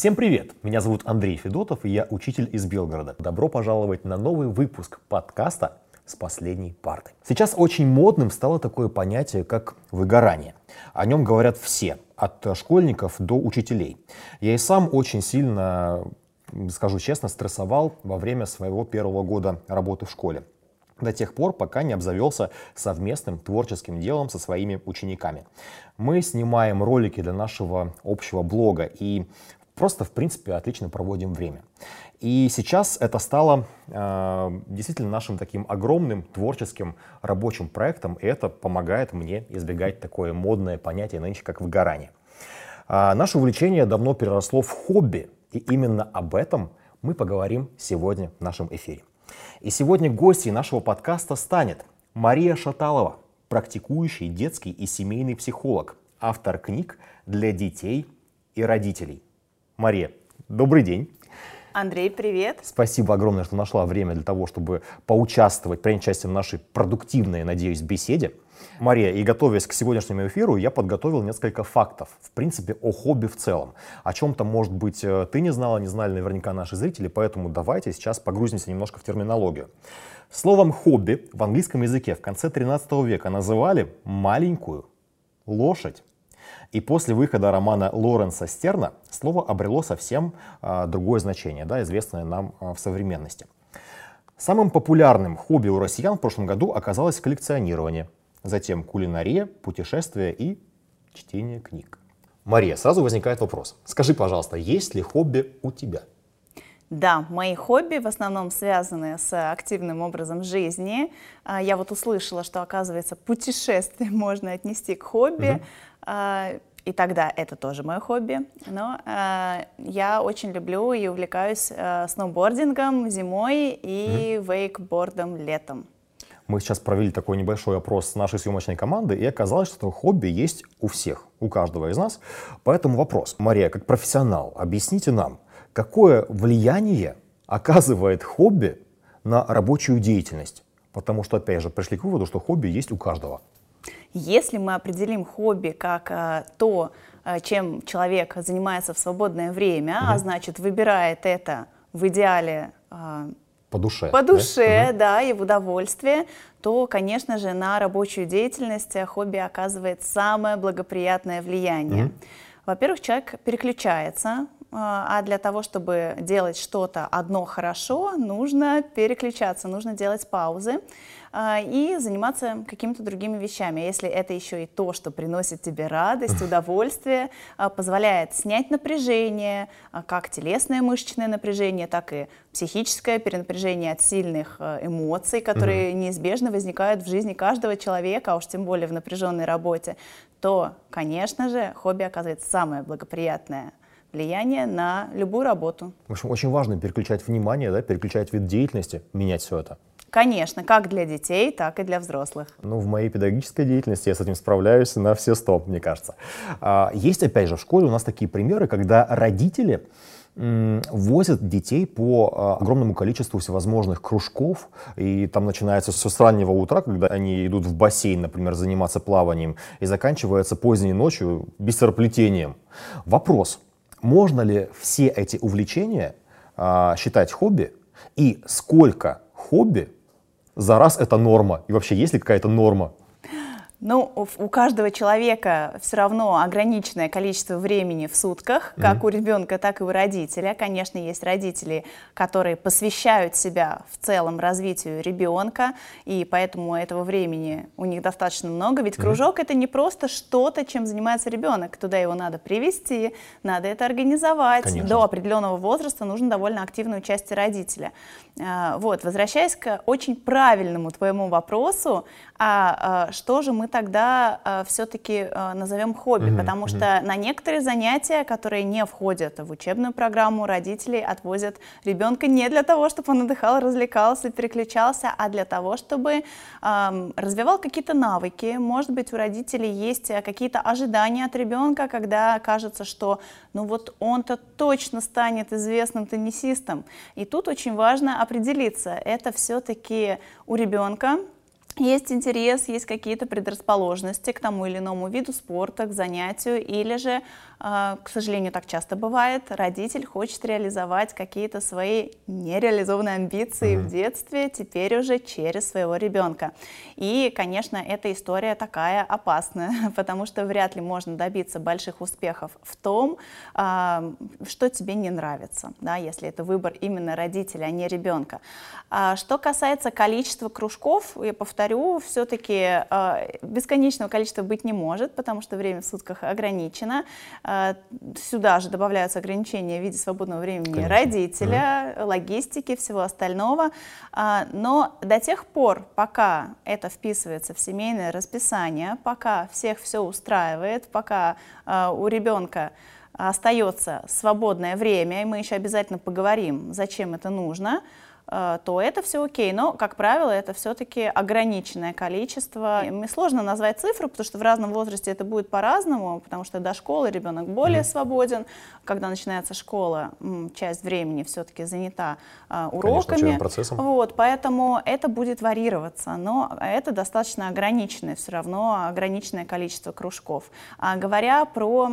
Всем привет! Меня зовут Андрей Федотов, и я учитель из Белгорода. Добро пожаловать на новый выпуск подкаста с последней партой. Сейчас очень модным стало такое понятие, как выгорание. О нем говорят все, от школьников до учителей. Я и сам очень сильно, скажу честно, стрессовал во время своего первого года работы в школе до тех пор, пока не обзавелся совместным творческим делом со своими учениками. Мы снимаем ролики для нашего общего блога и просто, в принципе, отлично проводим время. И сейчас это стало э, действительно нашим таким огромным творческим рабочим проектом, и это помогает мне избегать такое модное понятие нынче, как выгорание. А наше увлечение давно переросло в хобби, и именно об этом мы поговорим сегодня в нашем эфире. И сегодня гостьей нашего подкаста станет Мария Шаталова, практикующий детский и семейный психолог, автор книг для детей и родителей. Мария, добрый день. Андрей, привет. Спасибо огромное, что нашла время для того, чтобы поучаствовать, принять участие в нашей продуктивной, надеюсь, беседе. Мария, и готовясь к сегодняшнему эфиру, я подготовил несколько фактов, в принципе, о хобби в целом. О чем-то, может быть, э, ты не знала, не знали наверняка наши зрители, поэтому давайте сейчас погрузимся немножко в терминологию. Словом «хобби» в английском языке в конце 13 века называли маленькую лошадь. И после выхода романа Лоренса Стерна слово обрело совсем а, другое значение, да, известное нам а, в современности. Самым популярным хобби у россиян в прошлом году оказалось коллекционирование, затем кулинария, путешествия и чтение книг. Мария, сразу возникает вопрос. Скажи, пожалуйста, есть ли хобби у тебя? Да, мои хобби в основном связаны с активным образом жизни. А, я вот услышала, что, оказывается, путешествие можно отнести к хобби. Угу. И тогда это тоже мое хобби. Но э, я очень люблю и увлекаюсь э, сноубордингом зимой и mm вейкбордом летом. Мы сейчас провели такой небольшой опрос с нашей съемочной команды, и оказалось, что хобби есть у всех, у каждого из нас. Поэтому вопрос. Мария, как профессионал, объясните нам, какое влияние оказывает хобби на рабочую деятельность? Потому что, опять же, пришли к выводу, что хобби есть у каждого. Если мы определим хобби как а, то, а, чем человек занимается в свободное время, угу. а значит выбирает это в идеале а, по душе. По душе, да, да и в удовольствие, то, конечно же, на рабочую деятельность хобби оказывает самое благоприятное влияние. Угу. Во-первых, человек переключается, а для того, чтобы делать что-то одно хорошо, нужно переключаться, нужно делать паузы. А, и заниматься какими-то другими вещами. Если это еще и то, что приносит тебе радость, удовольствие, а, позволяет снять напряжение, а, как телесное мышечное напряжение, так и психическое перенапряжение от сильных эмоций, которые неизбежно возникают в жизни каждого человека, а уж тем более в напряженной работе, то, конечно же, хобби оказывает самое благоприятное влияние на любую работу. В общем, очень важно переключать внимание, да, переключать вид деятельности, менять все это. Конечно, как для детей, так и для взрослых. Ну, в моей педагогической деятельности я с этим справляюсь на все сто, мне кажется. А, есть, опять же, в школе у нас такие примеры, когда родители возят детей по а, огромному количеству всевозможных кружков, и там начинается все с раннего утра, когда они идут в бассейн, например, заниматься плаванием, и заканчивается поздней ночью бисероплетением. Вопрос, можно ли все эти увлечения а, считать хобби, и сколько хобби за раз это норма? И вообще, есть ли какая-то норма? Ну, у каждого человека все равно ограниченное количество времени в сутках, как mm-hmm. у ребенка, так и у родителя. Конечно, есть родители, которые посвящают себя в целом развитию ребенка, и поэтому этого времени у них достаточно много. Ведь кружок mm-hmm. это не просто что-то, чем занимается ребенок. Туда его надо привести, надо это организовать. Конечно. До определенного возраста нужно довольно активное участие родителя. А, вот, возвращаясь к очень правильному твоему вопросу, а, а что же мы тогда а, все-таки а, назовем хобби? Mm-hmm. Потому mm-hmm. что на некоторые занятия, которые не входят в учебную программу, родители отвозят ребенка не для того, чтобы он отдыхал, развлекался, переключался, а для того, чтобы а, развивал какие-то навыки. Может быть, у родителей есть какие-то ожидания от ребенка, когда кажется, что ну вот он-то точно станет известным теннисистом. И тут очень важно определиться, это все-таки у ребенка есть интерес, есть какие-то предрасположенности к тому или иному виду спорта, к занятию, или же к сожалению, так часто бывает. Родитель хочет реализовать какие-то свои нереализованные амбиции mm-hmm. в детстве, теперь уже через своего ребенка. И, конечно, эта история такая опасная, потому что вряд ли можно добиться больших успехов в том, а, что тебе не нравится, да, если это выбор именно родителя, а не ребенка. А что касается количества кружков, я повторю, все-таки бесконечного количества быть не может, потому что время в сутках ограничено. А, сюда же добавляются ограничения в виде свободного времени Конечно. родителя, mm логистики, всего остального. А, но до тех пор, пока это вписывается в семейное расписание, пока всех все устраивает, пока а, у ребенка остается свободное время, и мы еще обязательно поговорим, зачем это нужно, то это все окей. Но, как правило, это все-таки ограниченное количество. Мне сложно назвать цифру, потому что в разном возрасте это будет по-разному, потому что до школы ребенок более свободен. Когда начинается школа, часть времени все-таки занята uh, уроками. Конечно. Вот, поэтому это будет варьироваться, но это достаточно ограниченное все равно, ограниченное количество кружков. А говоря про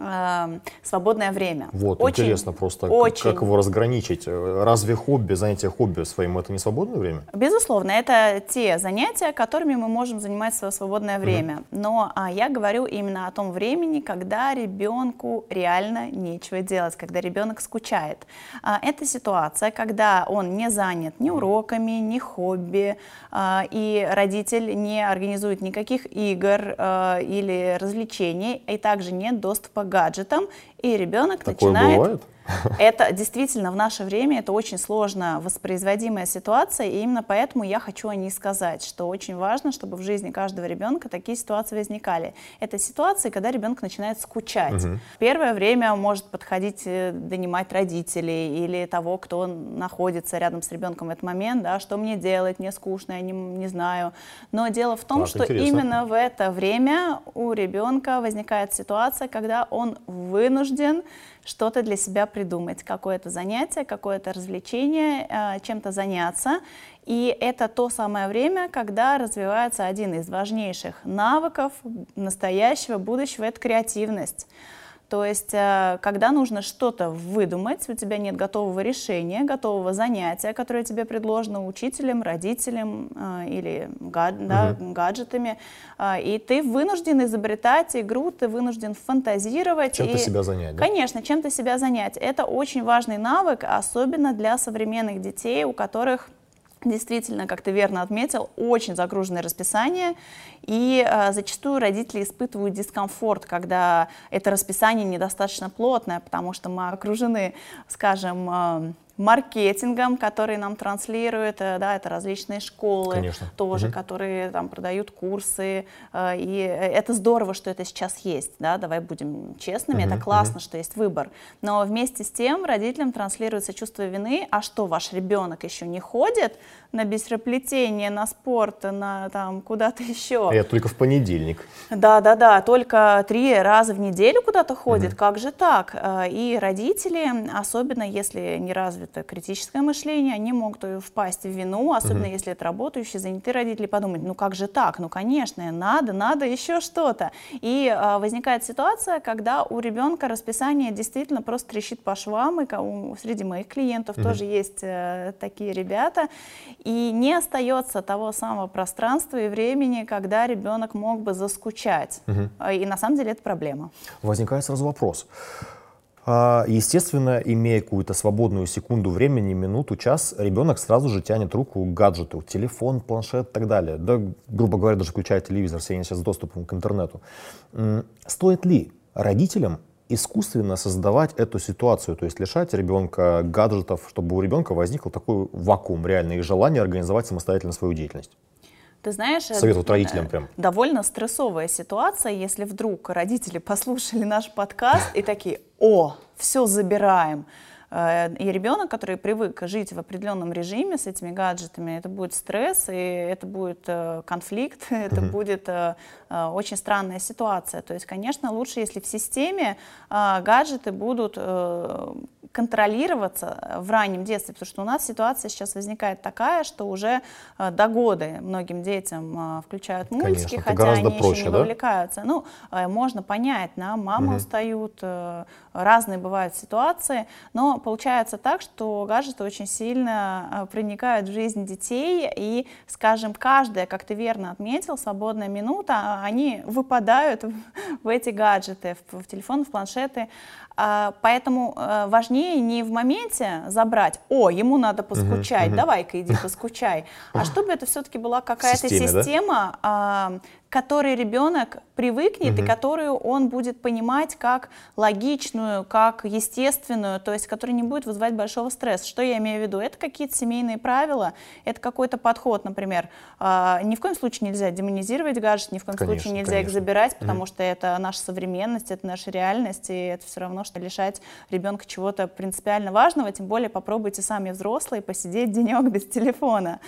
Эм, свободное время. Вот, очень, интересно просто, очень. как его разграничить. Разве хобби, занятие хобби своим, это не свободное время? Безусловно, это те занятия, которыми мы можем занимать свое свободное время. Mm-hmm. Но а, я говорю именно о том времени, когда ребенку реально нечего делать, когда ребенок скучает. А, это ситуация, когда он не занят ни уроками, ни хобби, а, и родитель не организует никаких игр а, или развлечений, и также нет доступа гаджетам, и ребенок Такое начинает... Бывает? Это действительно в наше время это очень сложно воспроизводимая ситуация, и именно поэтому я хочу о ней сказать, что очень важно, чтобы в жизни каждого ребенка такие ситуации возникали. Это ситуации, когда ребенок начинает скучать. Угу. Первое время может подходить э, донимать родителей или того, кто находится рядом с ребенком в этот момент, да, что мне делать, мне скучно, я не, не знаю. Но дело в том, Класс, что интересно. именно в это время у ребенка возникает ситуация, когда он вынужден что-то для себя придумать, какое-то занятие, какое-то развлечение, э, чем-то заняться. И это то самое время, когда развивается один из важнейших навыков настоящего будущего, это креативность. То есть, э, когда нужно что-то выдумать, у тебя нет готового решения, готового занятия, которое тебе предложено учителем, родителем э, или гад, да, угу. гаджетами, э, и ты вынужден изобретать игру, ты вынужден фантазировать. Чем-то и, себя занять. Да? Конечно, чем-то себя занять. Это очень важный навык, особенно для современных детей, у которых Действительно, как ты верно отметил, очень загруженное расписание, и э, зачастую родители испытывают дискомфорт, когда это расписание недостаточно плотное, потому что мы окружены, скажем, э, маркетингом, который нам транслирует, э, да, это различные школы Конечно. тоже, угу. которые там продают курсы, э, и это здорово, что это сейчас есть, да, давай будем честными, угу. это классно, угу. что есть выбор, но вместе с тем родителям транслируется чувство вины, а что, ваш ребенок еще не ходит на бисероплетение, на спорт, на там куда-то еще? А я только в понедельник. Да, да, да, только три раза в неделю куда-то ходит, угу. как же так? Э, и родители, особенно если не развит это критическое мышление, они могут впасть в вину, особенно угу. если это работающие, занятые родители, подумать, ну как же так, ну конечно, надо, надо еще что-то. И а, возникает ситуация, когда у ребенка расписание действительно просто трещит по швам, и среди моих клиентов угу. тоже есть э, такие ребята, и не остается того самого пространства и времени, когда ребенок мог бы заскучать. Угу. И на самом деле это проблема. Возникает сразу вопрос. А, естественно, имея какую-то свободную секунду времени, минуту, час, ребенок сразу же тянет руку к гаджету, телефон, планшет и так далее. Да, грубо говоря, даже включает телевизор, все они сейчас с доступом к интернету. Стоит ли родителям искусственно создавать эту ситуацию, то есть лишать ребенка гаджетов, чтобы у ребенка возникл такой вакуум реальный и желание организовать самостоятельно свою деятельность? Ты знаешь, Советуют родителям прям. довольно стрессовая ситуация, если вдруг родители послушали наш подкаст и такие, о, все забираем. Э, и ребенок, который привык жить в определенном режиме с этими гаджетами, это будет стресс, и это будет э, конфликт, это будет э, очень странная ситуация. То есть, конечно, лучше, если в системе гаджеты будут контролироваться в раннем детстве, потому что у нас ситуация сейчас возникает такая, что уже до года многим детям включают мультики, Конечно, хотя они проще, еще не да? вовлекаются. Ну, можно понять, да, мамы угу. устают, разные бывают ситуации, но получается так, что гаджеты очень сильно а, проникают в жизнь детей, и, скажем, каждая, как ты верно отметил, свободная минута, они выпадают в эти гаджеты, в, в телефон, в планшеты, а, Поэтому э, важнее не в моменте забрать, о, ему надо поскучать, давай-ка иди поскучай, а чтобы это все-таки была какая-то система? Которой ребенок привыкнет угу. и которую он будет понимать как логичную, как естественную, то есть которая не будет вызывать большого стресса. Что я имею в виду? Это какие-то семейные правила, это какой-то подход, например. Э, ни в коем случае нельзя демонизировать гаджет, ни в коем конечно, случае нельзя конечно. их забирать, потому угу. что это наша современность, это наша реальность, и это все равно, что лишать ребенка чего-то принципиально важного, тем более попробуйте сами взрослые посидеть денек без телефона.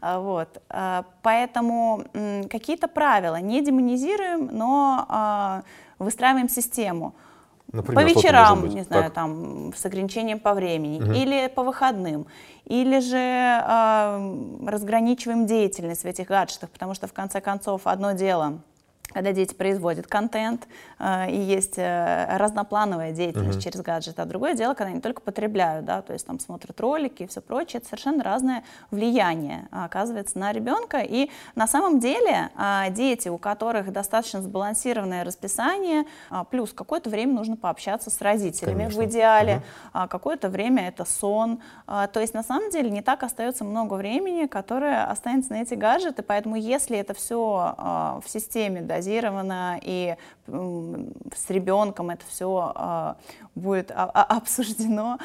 А, вот. А, поэтому какие-то правила, правило, не демонизируем, но э, выстраиваем систему. Например, по вечерам, не знаю, как? там с ограничением по времени, угу. или по выходным, или же э, разграничиваем деятельность в этих гаджетах, потому что в конце концов одно дело когда дети производят контент, э, и есть э, разноплановая деятельность uh-huh. через гаджет, а другое дело, когда они только потребляют, да, то есть там смотрят ролики и все прочее, это совершенно разное влияние а, оказывается на ребенка, и на самом деле а, дети, у которых достаточно сбалансированное расписание, а, плюс какое-то время нужно пообщаться с родителями Конечно. в идеале, uh-huh. а, какое-то время это сон, а, то есть на самом деле не так остается много времени, которое останется на эти гаджеты, поэтому если это все а, в системе, да, дозировано, и с ребенком это все а, будет обсуждено,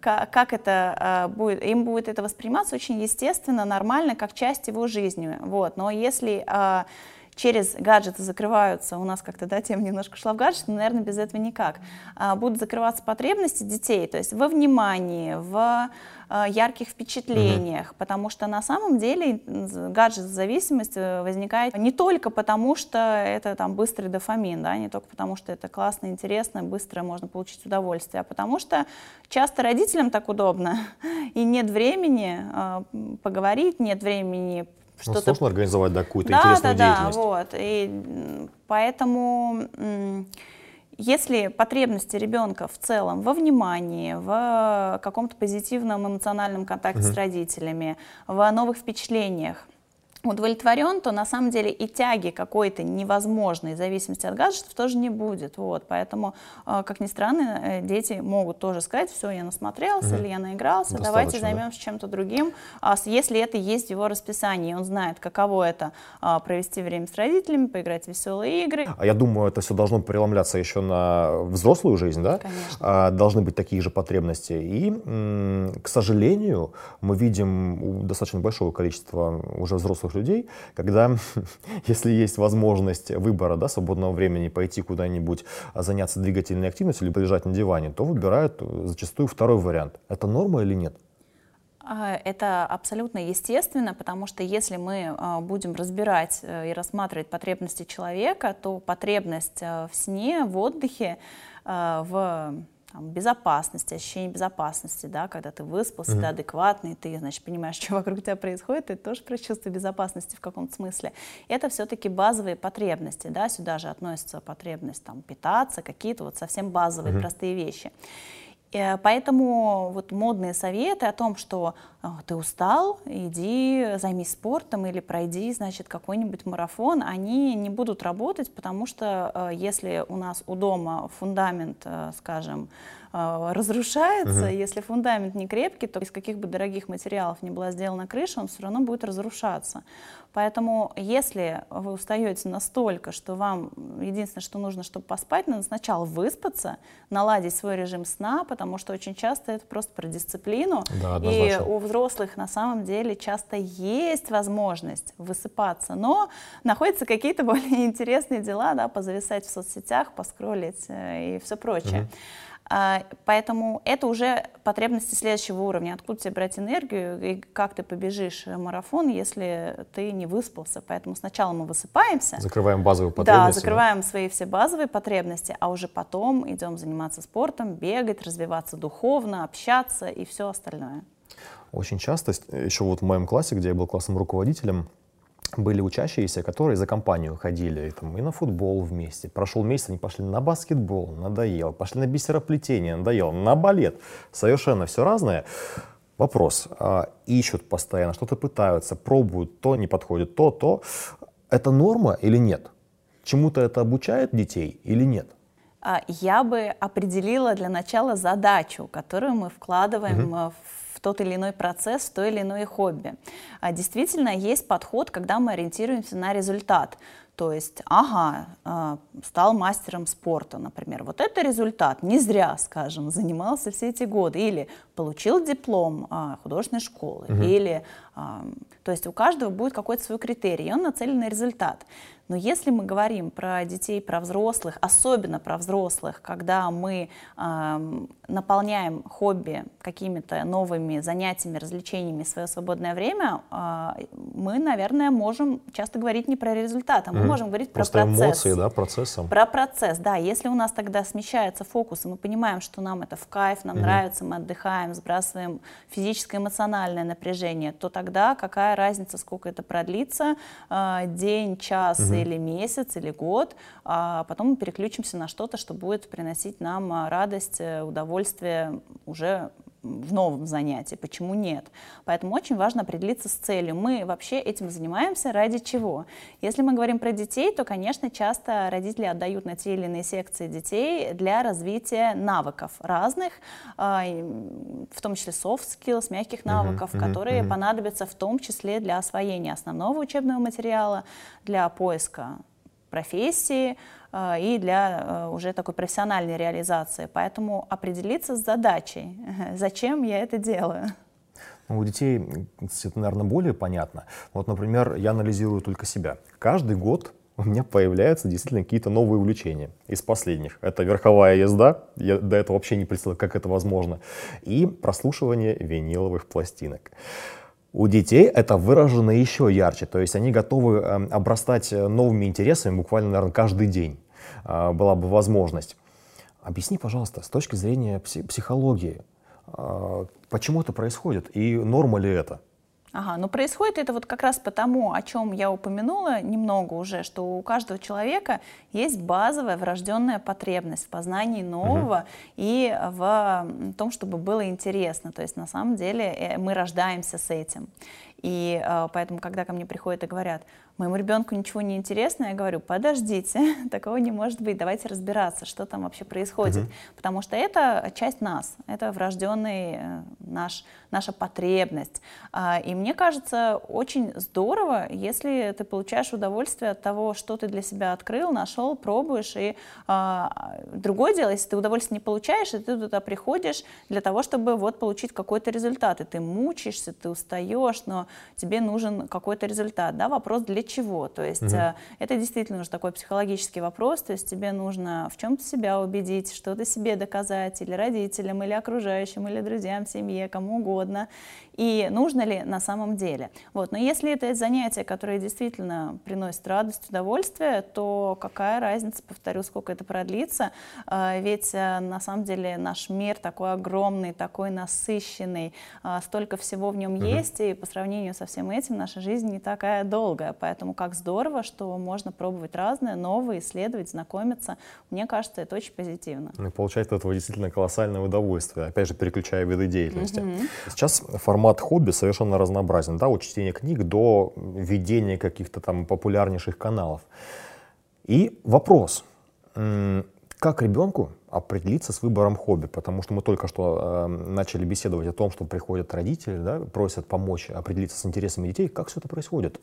как это а, будет, им будет это восприниматься очень естественно, нормально, как часть его жизни. Вот. Но если а, через гаджеты закрываются, у нас как-то, да, тема немножко шла в гаджет, но, наверное, без этого никак, будут закрываться потребности детей, то есть во внимании, в Э, ярких впечатлениях, угу. потому что на самом деле гаджет-зависимость э, возникает не только потому, что это там быстрый дофамин, да, не только потому, что это классно, интересно, быстро можно получить удовольствие, а потому что часто родителям так удобно, и нет времени э, поговорить, нет времени что-то... Ну, сложно организовать да, какую-то да, интересную да, деятельность. Да, вот. И поэтому если потребности ребенка в целом во внимании, в каком-то позитивном эмоциональном контакте угу. с родителями, в новых впечатлениях, удовлетворен, то на самом деле и тяги какой-то невозможной зависимости от гаджетов тоже не будет. Вот. Поэтому, э, как ни странно, э, дети могут тоже сказать, все, я насмотрелся угу. или я наигрался, Достаточно, давайте займемся да? чем-то другим. А если это есть в его расписании, он знает, каково это а, провести время с родителями, поиграть в веселые игры. А я думаю, это все должно преломляться еще на взрослую жизнь, да? Конечно. А, должны быть такие же потребности. И, к сожалению, мы видим достаточно большого количества уже взрослых взрослых людей, когда, если есть возможность выбора да, свободного времени пойти куда-нибудь а, заняться двигательной активностью или полежать на диване, то выбирают э, зачастую второй вариант. Это норма или нет? А, это абсолютно естественно, потому что если мы а, будем разбирать э, и рассматривать потребности человека, то потребность в сне, в отдыхе, в там, безопасности, ощущение безопасности, да, когда ты выспался, mm-hmm. ты адекватный, ты, значит, понимаешь, что вокруг тебя происходит, это тоже про чувство безопасности в каком-то смысле. Это все-таки базовые потребности, да, сюда же относится потребность там питаться, какие-то вот совсем базовые mm-hmm. простые вещи. Э, поэтому вот модные советы о том, что э, ты устал, иди займись спортом или пройди, значит, какой-нибудь марафон, они не будут работать, потому что э, если у нас у дома фундамент, скажем, разрушается, угу. если фундамент не крепкий, то из каких бы дорогих материалов не была сделана крыша, он все равно будет разрушаться. Поэтому, если вы устаете настолько, что вам единственное, что нужно, чтобы поспать, надо сначала выспаться, наладить свой режим сна, потому что очень часто это просто про дисциплину. Да, и у взрослых на самом деле часто есть возможность высыпаться, но находятся какие-то более интересные дела, да, позависать в соцсетях, поскролить э, и все прочее. Угу. А, поэтому это уже потребности следующего уровня. Откуда тебе брать энергию и как ты побежишь марафон, если ты не выспался. Поэтому сначала мы высыпаемся. Закрываем базовые потребности. Да, закрываем да? свои все базовые потребности, а уже потом идем заниматься спортом, бегать, развиваться духовно, общаться и все остальное. Очень часто, еще вот в моем классе, где я был классным руководителем, были учащиеся, которые за компанию ходили и, там, и на футбол вместе. Прошел месяц, они пошли на баскетбол, надоело. Пошли на бисероплетение, надоело. На балет. Совершенно все разное. Вопрос. А, ищут постоянно, что-то пытаются, пробуют, то не подходит, то, то. Это норма или нет? Чему-то это обучает детей или нет? А, я бы определила для начала задачу, которую мы вкладываем угу. в тот или иной процесс, в то или иное хобби. А действительно, есть подход, когда мы ориентируемся на результат. То есть, ага, а, стал мастером спорта, например. Вот это результат. Не зря, скажем, занимался все эти годы. Или получил диплом а, художественной школы. Угу. Или, то есть у каждого будет какой-то свой критерий, и он нацелен на результат. Но если мы говорим про детей, про взрослых, особенно про взрослых, когда мы э, наполняем хобби какими-то новыми занятиями, развлечениями свое свободное время, э, мы, наверное, можем часто говорить не про результат, а мы mm. можем говорить Просто про процесс. эмоции, да, процессом. Про процесс, да. Если у нас тогда смещается фокус, и мы понимаем, что нам это в кайф, нам mm нравится, мы отдыхаем, сбрасываем физическое, эмоциональное напряжение, то тогда какая разница, сколько это продлится, э, день, час mm или месяц, или год, а потом мы переключимся на что-то, что будет приносить нам а, радость, э, удовольствие уже в новом занятии, почему нет. Поэтому очень важно определиться с целью. Мы вообще этим занимаемся ради чего? Если мы говорим про детей, то, конечно, часто родители отдают на те или иные секции детей для развития навыков разных, а, в том числе soft skills, мягких навыков, uh-huh, которые uh-huh. понадобятся в том числе для освоения основного учебного материала, для поиска профессии и для э, уже такой профессиональной реализации. Поэтому определиться с задачей, зачем я это делаю. Ну, у детей это, наверное, более понятно. Вот, например, я анализирую только себя. Каждый год у меня появляются действительно какие-то новые увлечения из последних. Это верховая езда, я до этого вообще не представлял, как это возможно, и прослушивание виниловых пластинок. У детей это выражено еще ярче, то есть они готовы эм, обрастать э, новыми интересами буквально, наверное, каждый день э, была бы возможность. Объясни, пожалуйста, с точки зрения психологии, э, почему это происходит и норма ли это? Ага, но происходит это вот как раз потому, о чем я упомянула немного уже, что у каждого человека есть базовая врожденная потребность в познании нового угу. и в том, чтобы было интересно. То есть на самом деле мы рождаемся с этим. И э, поэтому, когда ко мне приходят и говорят, моему ребенку ничего не интересно, я говорю, подождите, такого не может быть, давайте разбираться, что там вообще происходит. Угу. Потому что это часть нас, это врожденный э, наш, наша потребность. А, и мне кажется, очень здорово, если ты получаешь удовольствие от того, что ты для себя открыл, нашел, пробуешь. И а, другое дело, если ты удовольствие не получаешь, и ты туда приходишь для того, чтобы вот получить какой-то результат. И ты мучаешься, ты устаешь, но тебе нужен какой-то результат. Да? Вопрос для чего? То есть угу. это действительно уже такой психологический вопрос. То есть тебе нужно в чем-то себя убедить, что-то себе доказать или родителям, или окружающим, или друзьям, семье, кому угодно и нужно ли на самом деле. Вот. Но если это занятие, которое действительно приносит радость, удовольствие, то какая разница, повторю, сколько это продлится, а, ведь а, на самом деле наш мир такой огромный, такой насыщенный, а, столько всего в нем угу. есть, и по сравнению со всем этим наша жизнь не такая долгая, поэтому как здорово, что можно пробовать разное, новое, исследовать, знакомиться. Мне кажется, это очень позитивно. Ну, и получается этого действительно колоссальное удовольствие, опять же, переключая виды деятельности. Угу. Сейчас формат формат хобби совершенно разнообразен, да, от чтения книг до ведения каких-то там популярнейших каналов. И вопрос, как ребенку определиться с выбором хобби, потому что мы только что э, начали беседовать о том, что приходят родители, да, просят помочь определиться с интересами детей, как все это происходит?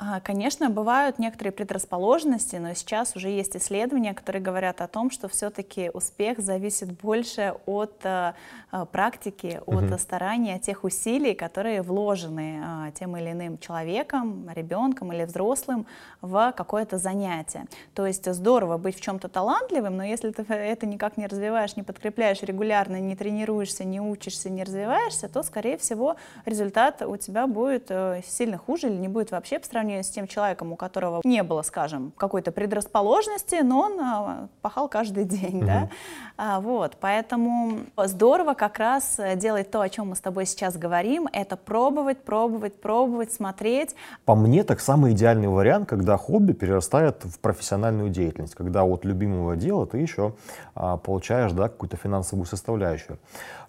А, конечно, бывают некоторые предрасположенности, но сейчас уже есть исследования, которые говорят о том, что все-таки успех зависит больше от э, э, практики, от угу. старания, от тех усилий, которые вложены э, тем или иным человеком, ребенком или взрослым в какое-то занятие. То есть здорово быть в чем-то талантливым, но если ты это никак не развиваешь, не подкрепляешь регулярно, не тренируешься, не учишься, не развиваешься, то, скорее всего, результат у тебя будет сильно хуже или не будет вообще по сравнению сравнению с тем человеком, у которого не было, скажем, какой-то предрасположенности, но он а, пахал каждый день, mm-hmm. да, а, вот, поэтому здорово как раз делать то, о чем мы с тобой сейчас говорим, это пробовать, пробовать, пробовать, смотреть. По мне, так самый идеальный вариант, когда хобби перерастает в профессиональную деятельность, когда от любимого дела ты еще а, получаешь, да, какую-то финансовую составляющую.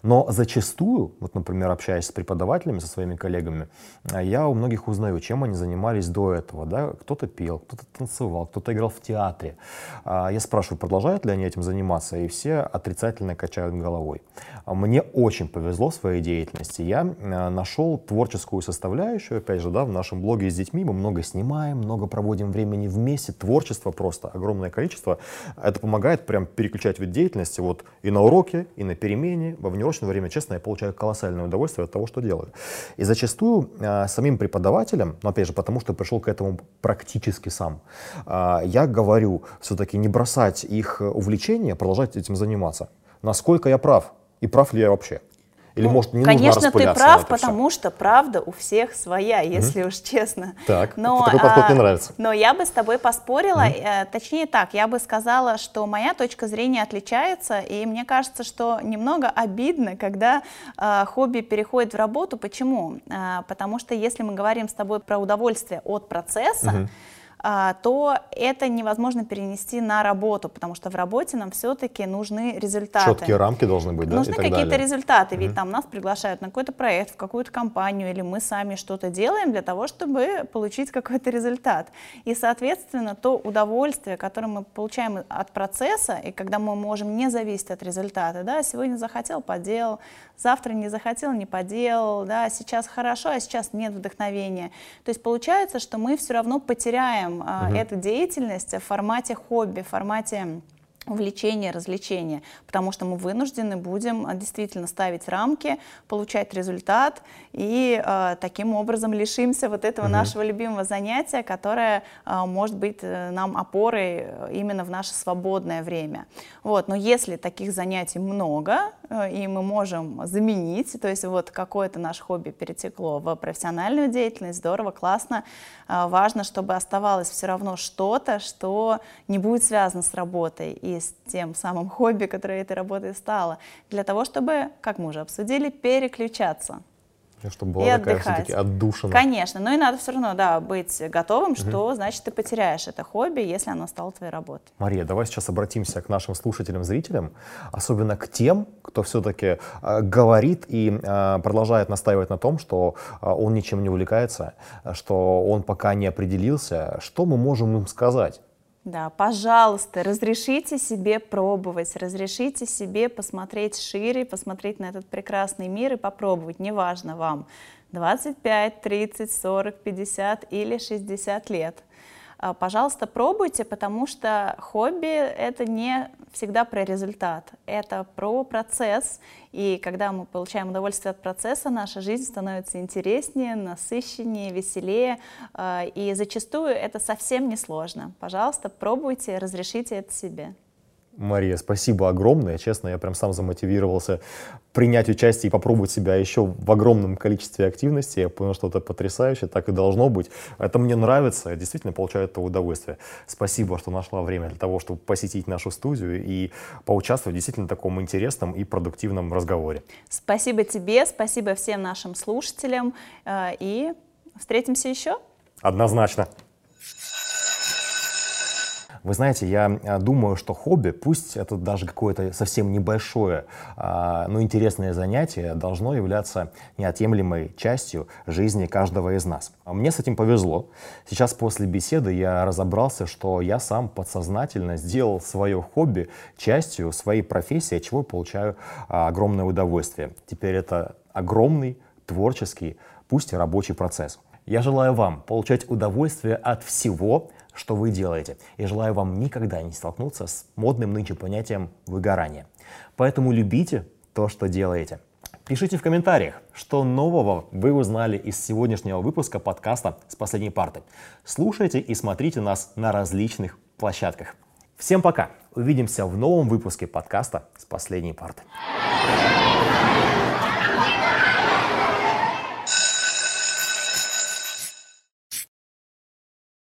Но зачастую, вот, например, общаясь с преподавателями, со своими коллегами, а, я у многих узнаю, чем они занимались до этого. Да? Кто-то пел, кто-то танцевал, кто-то играл в театре. А, я спрашиваю, продолжают ли они этим заниматься, и все отрицательно качают головой. А, мне очень повезло в своей деятельности. Я нашел творческую составляющую, опять же, да, в нашем блоге с детьми. Мы много снимаем, много проводим времени вместе. Творчество просто огромное количество. Это помогает прям переключать вид деятельности вот и на уроке, и на перемене, во внеурочном урочное время, честно, я получаю колоссальное удовольствие от того, что делаю. И зачастую самим преподавателям, но опять же, потому что пришел к этому практически сам, э, я говорю все-таки не бросать их увлечение, продолжать этим заниматься. Насколько я прав? И прав ли я вообще? Или, ну, может, не Конечно, нужно ты прав, потому все? что правда у всех своя, если mm-hmm. уж честно. Так, но, такой подход а, мне нравится. Но я бы с тобой поспорила, mm-hmm. э, точнее так, я бы сказала, что моя точка зрения отличается, и мне кажется, что немного обидно, когда э, хобби переходит в работу. Почему? Э, потому что если мы говорим с тобой про удовольствие от процесса, mm-hmm то это невозможно перенести на работу, потому что в работе нам все-таки нужны результаты. Четкие рамки должны быть, да? Нужны какие-то результаты, ведь там нас приглашают на какой-то проект, в какую-то компанию, или мы сами что-то делаем для того, чтобы получить какой-то результат. И, соответственно, то удовольствие, которое мы получаем от процесса, и когда мы можем не зависеть от результата, да, сегодня захотел, поделал, завтра не захотел, не поделал, да, сейчас хорошо, а сейчас нет вдохновения. То есть получается, что мы все равно потеряем угу. эту деятельность в формате хобби, в формате увлечения, развлечения, потому что мы вынуждены будем а, действительно ставить рамки, получать результат и э, таким образом лишимся вот этого угу. нашего любимого занятия, которое э, может быть э, нам опорой именно в наше свободное время. Вот, но если таких занятий много э, и мы можем заменить, то есть вот какое-то наше хобби перетекло в профессиональную деятельность, здорово, классно, э, важно, чтобы оставалось все равно что-то, что не будет связано с работой и с тем самым хобби, которое этой работой стало, для того, чтобы, как мы уже обсудили, переключаться. Чтобы была и такая все-таки отдушина. Конечно, но и надо все равно, да, быть готовым, что угу. значит ты потеряешь это хобби, если оно стало твоей работой. Мария, давай сейчас обратимся к нашим слушателям, зрителям, особенно к тем, кто все-таки э, говорит и э, продолжает настаивать на том, что э, он ничем не увлекается, что он пока не определился. Что мы можем им сказать? Да, пожалуйста, разрешите себе пробовать, разрешите себе посмотреть шире, посмотреть на этот прекрасный мир и попробовать, неважно вам, 25, 30, 40, 50 или 60 лет. А, пожалуйста, пробуйте, потому что хобби — это не всегда про результат, это про процесс. И когда мы получаем удовольствие от процесса, наша жизнь становится интереснее, насыщеннее, веселее. А, и зачастую это совсем не сложно. Пожалуйста, пробуйте, разрешите это себе. Мария, спасибо огромное. Честно, я прям сам замотивировался принять участие и попробовать себя еще в огромном количестве активностей. Я понял, что это потрясающе, так и должно быть. Это мне нравится, я действительно получаю это удовольствие. Спасибо, что нашла время для того, чтобы посетить нашу студию и поучаствовать в действительно таком интересном и продуктивном разговоре. Спасибо тебе, спасибо всем нашим слушателям э, и встретимся еще. Однозначно. Вы знаете, я а, думаю, что хобби, пусть это даже какое-то совсем небольшое, а, но интересное занятие, должно являться неотъемлемой частью жизни каждого из нас. А мне с этим повезло. Сейчас после беседы я разобрался, что я сам подсознательно сделал свое хобби частью своей профессии, от чего получаю огромное удовольствие. Теперь это огромный творческий, пусть и рабочий процесс. Я желаю вам получать удовольствие от всего, что вы делаете. И желаю вам никогда не столкнуться с модным нынче понятием выгорания. Поэтому любите то, что делаете. Пишите в комментариях, что нового вы узнали из сегодняшнего выпуска подкаста «С последней парты». Слушайте и смотрите нас на различных площадках. Всем пока! Увидимся в новом выпуске подкаста «С последней парты».